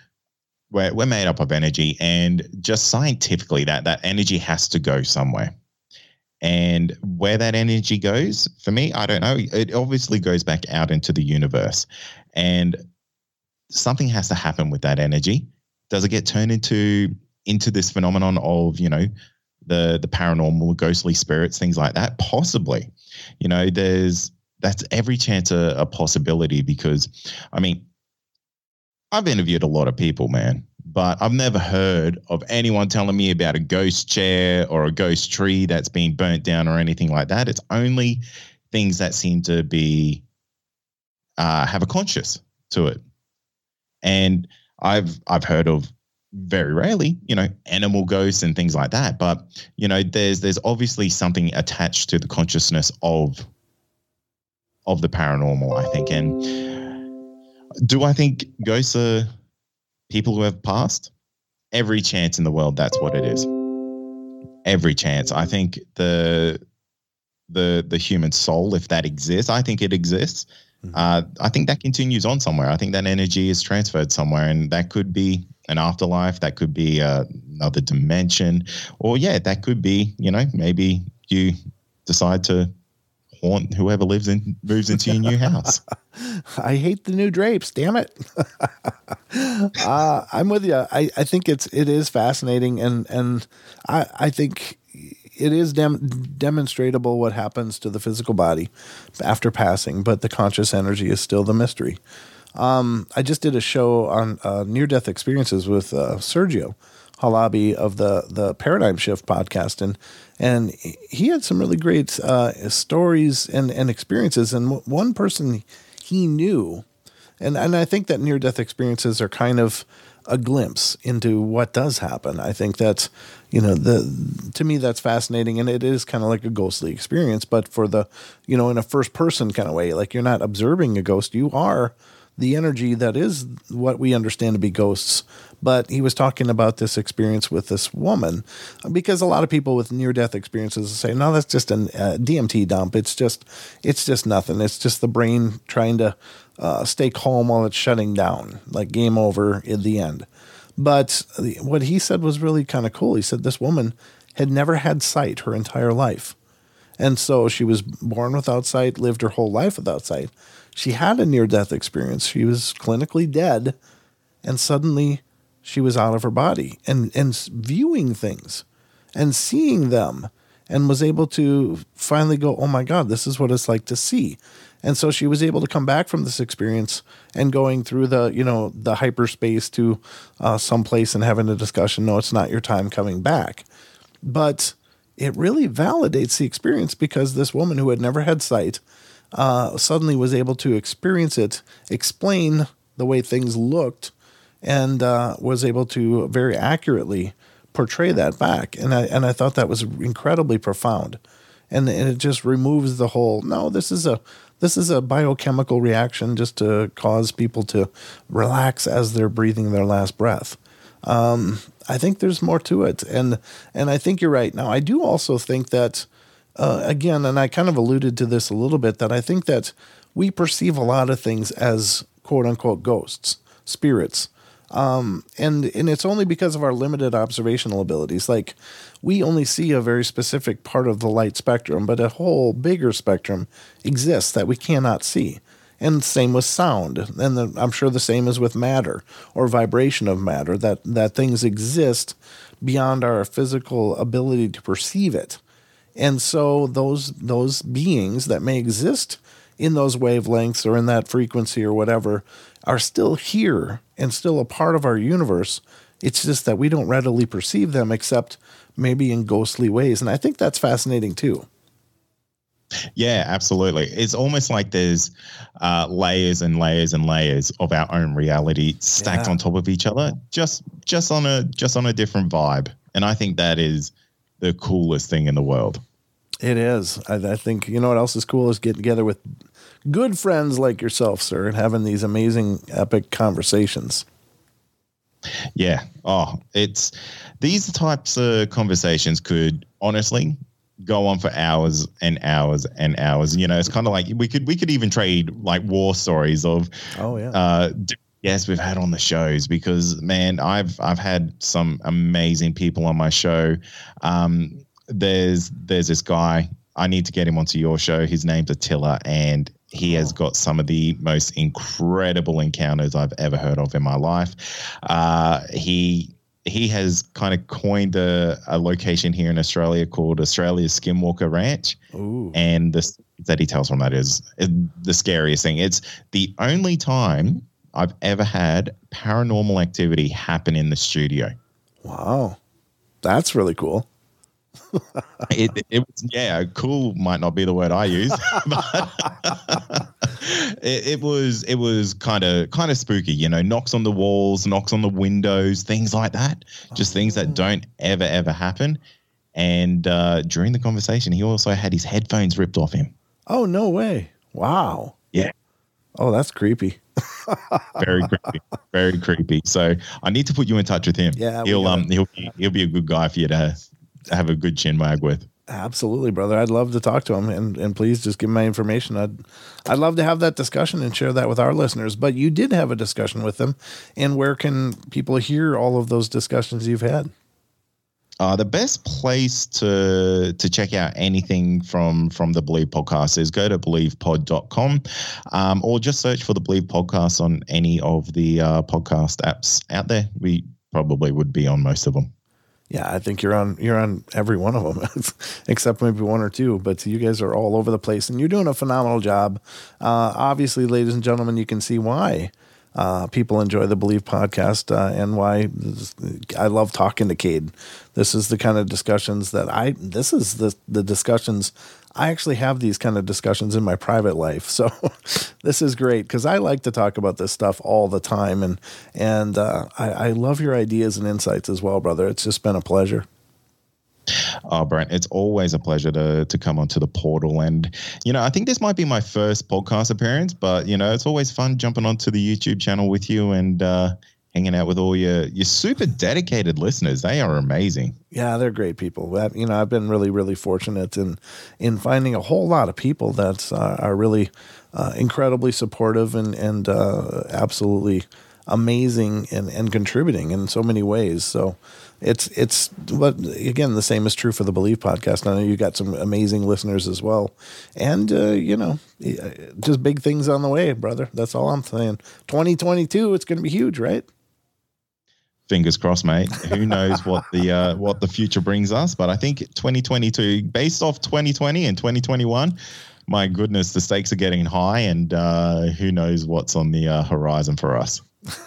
Speaker 1: we're, we're made up of energy and just scientifically that that energy has to go somewhere. And where that energy goes for me i don't know. It obviously goes back out into the universe. And something has to happen with that energy. Does it get turned into into this phenomenon of you know the the paranormal ghostly spirits things like that possibly you know there's that's every chance a, a possibility because i mean I've interviewed a lot of people, man. but I've never heard of anyone telling me about a ghost chair or a ghost tree that's been burnt down or anything like that. It's only things that seem to be uh, have a conscious to it, and I've I've heard of very rarely, you know, animal ghosts and things like that. But you know, there's there's obviously something attached to the consciousness of of the paranormal. I think, and do I think ghosts are people who have passed? Every chance in the world, that's what it is. Every chance. I think the the the human soul, if that exists, I think it exists. Mm-hmm. Uh, I think that continues on somewhere. I think that energy is transferred somewhere, and that could be an afterlife. That could be uh, another dimension, or yeah, that could be you know maybe you decide to haunt whoever lives in moves into your new house.
Speaker 2: I hate the new drapes. Damn it. uh, I'm with you. I, I think it's it is fascinating, and and I I think it is dem- demonstrable what happens to the physical body after passing, but the conscious energy is still the mystery. Um, I just did a show on uh, near death experiences with uh, Sergio Halabi of the the Paradigm Shift podcast, and and he had some really great uh, stories and and experiences. And one person he knew, and and I think that near death experiences are kind of a glimpse into what does happen. I think that's you know the to me that's fascinating and it is kind of like a ghostly experience but for the you know in a first person kind of way like you're not observing a ghost you are the energy that is what we understand to be ghosts. But he was talking about this experience with this woman because a lot of people with near death experiences say, no, that's just a uh, DMT dump. It's just, it's just nothing. It's just the brain trying to uh, stay calm while it's shutting down, like game over in the end. But what he said was really kind of cool. He said this woman had never had sight her entire life. And so she was born without sight, lived her whole life without sight she had a near death experience. She was clinically dead, and suddenly she was out of her body and, and viewing things and seeing them and was able to finally go, oh my God, this is what it's like to see. And so she was able to come back from this experience and going through the, you know, the hyperspace to uh, someplace and having a discussion. No, it's not your time coming back. But it really validates the experience because this woman who had never had sight uh, suddenly was able to experience it, explain the way things looked, and uh, was able to very accurately portray that back. And I and I thought that was incredibly profound, and, and it just removes the whole no. This is a this is a biochemical reaction just to cause people to relax as they're breathing their last breath. Um, I think there's more to it, and and I think you're right. Now I do also think that uh, again, and I kind of alluded to this a little bit, that I think that we perceive a lot of things as quote unquote ghosts, spirits. Um, and and it's only because of our limited observational abilities. Like we only see a very specific part of the light spectrum, but a whole bigger spectrum exists that we cannot see. And same with sound, and the, I'm sure the same is with matter or vibration of matter. That that things exist beyond our physical ability to perceive it. And so those those beings that may exist in those wavelengths or in that frequency or whatever are still here and still a part of our universe. It's just that we don't readily perceive them except maybe in ghostly ways. And I think that's fascinating too.
Speaker 1: Yeah, absolutely. It's almost like there's uh, layers and layers and layers of our own reality stacked yeah. on top of each other, just just on a just on a different vibe. And I think that is the coolest thing in the world.
Speaker 2: It is. I, I, think you know what else is cool is getting together with good friends like yourself, sir, and having these amazing, epic conversations.
Speaker 1: Yeah. Oh, it's these types of conversations could honestly go on for hours and hours and hours. You know, it's kind of like we could we could even trade like war stories of
Speaker 2: oh yeah. Uh,
Speaker 1: yes, we've had on the shows because man, I've I've had some amazing people on my show. Um, there's there's this guy. I need to get him onto your show. His name's Attila, and he has got some of the most incredible encounters I've ever heard of in my life. Uh, he he has kind of coined a, a, location here in Australia called Australia's Skinwalker Ranch,
Speaker 2: Ooh.
Speaker 1: and the that he tells from that is, is the scariest thing. It's the only time I've ever had paranormal activity happen in the studio.
Speaker 2: Wow. That's really cool.
Speaker 1: It, it was yeah cool might not be the word i use but it, it was it was kind of kind of spooky you know knocks on the walls knocks on the windows things like that. Just things that don't ever ever happen. And uh, during the conversation he also had his headphones ripped off him.
Speaker 2: Oh, no way. Wow.
Speaker 1: yeah.
Speaker 2: Oh, that's creepy.
Speaker 1: very creepy. Very creepy. So i need to put you in touch with him.
Speaker 2: Yeah,
Speaker 1: he'll um he'll be he'll be a good guy for you to have a good chin wag with
Speaker 2: Absolutely, brother. I'd love to talk to him and, and please just give my information. I'd I'd love to have that discussion and share that with our listeners. But you did have a discussion with them. And where can people hear all of those discussions you've had?
Speaker 1: Uh, the best place to to check out anything from from the Believe podcast is go to believepod.com um, or just search for the Believe podcast on any of the uh, podcast apps out there. We probably would be on most of them.
Speaker 2: Yeah, I think you're on you're on every one of them, except maybe one or two. But you guys are all over the place, and you're doing a phenomenal job. Uh, obviously, ladies and gentlemen, you can see why uh, people enjoy the Believe podcast uh, and why I love talking to Kade. This is the kind of discussions that I. This is the the discussions. I actually have these kind of discussions in my private life, so this is great because I like to talk about this stuff all the time, and and uh, I, I love your ideas and insights as well, brother. It's just been a pleasure.
Speaker 1: Oh, Brent, it's always a pleasure to to come onto the portal, and you know, I think this might be my first podcast appearance, but you know, it's always fun jumping onto the YouTube channel with you and uh, hanging out with all your your super dedicated listeners. They are amazing.
Speaker 2: Yeah, they're great people. You know, I've been really, really fortunate in in finding a whole lot of people that uh, are really uh, incredibly supportive and and uh, absolutely amazing and, and contributing in so many ways. So it's it's but again the same is true for the Believe podcast. I know you got some amazing listeners as well, and uh, you know just big things on the way, brother. That's all I'm saying. 2022, it's going to be huge, right?
Speaker 1: Fingers crossed, mate. Who knows what the uh, what the future brings us? But I think 2022, based off 2020 and 2021, my goodness, the stakes are getting high, and uh, who knows what's on the uh, horizon for us.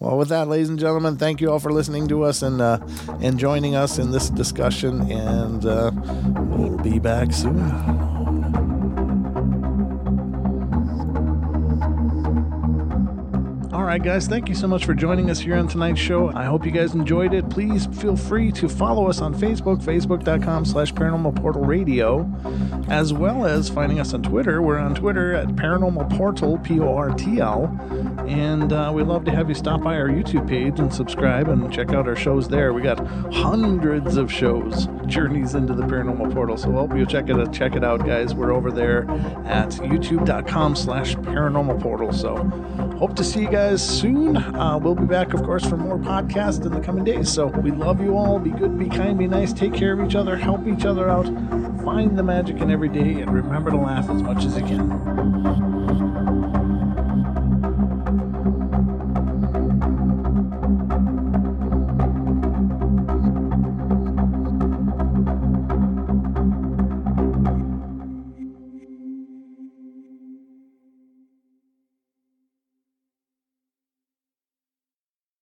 Speaker 2: Well, with that, ladies and gentlemen, thank you all for listening to us and uh, and joining us in this discussion. And uh, we'll be back soon. All right, guys, thank you so much for joining us here on tonight's show. I hope you guys enjoyed it. Please feel free to follow us on Facebook, facebook.com slash paranormal portal radio, as well as finding us on Twitter. We're on Twitter at paranormal portal, P O R T L. And uh, we'd love to have you stop by our YouTube page and subscribe and check out our shows there. We got hundreds of shows, journeys into the paranormal portal. So hope you check it out, check it out, guys. We're over there at youtube.com slash paranormal portal. So hope to see you guys soon. Uh, we'll be back, of course, for more podcasts in the coming days. So we love you all. Be good, be kind, be nice, take care of each other, help each other out, find the magic in every day, and remember to laugh as much as you can.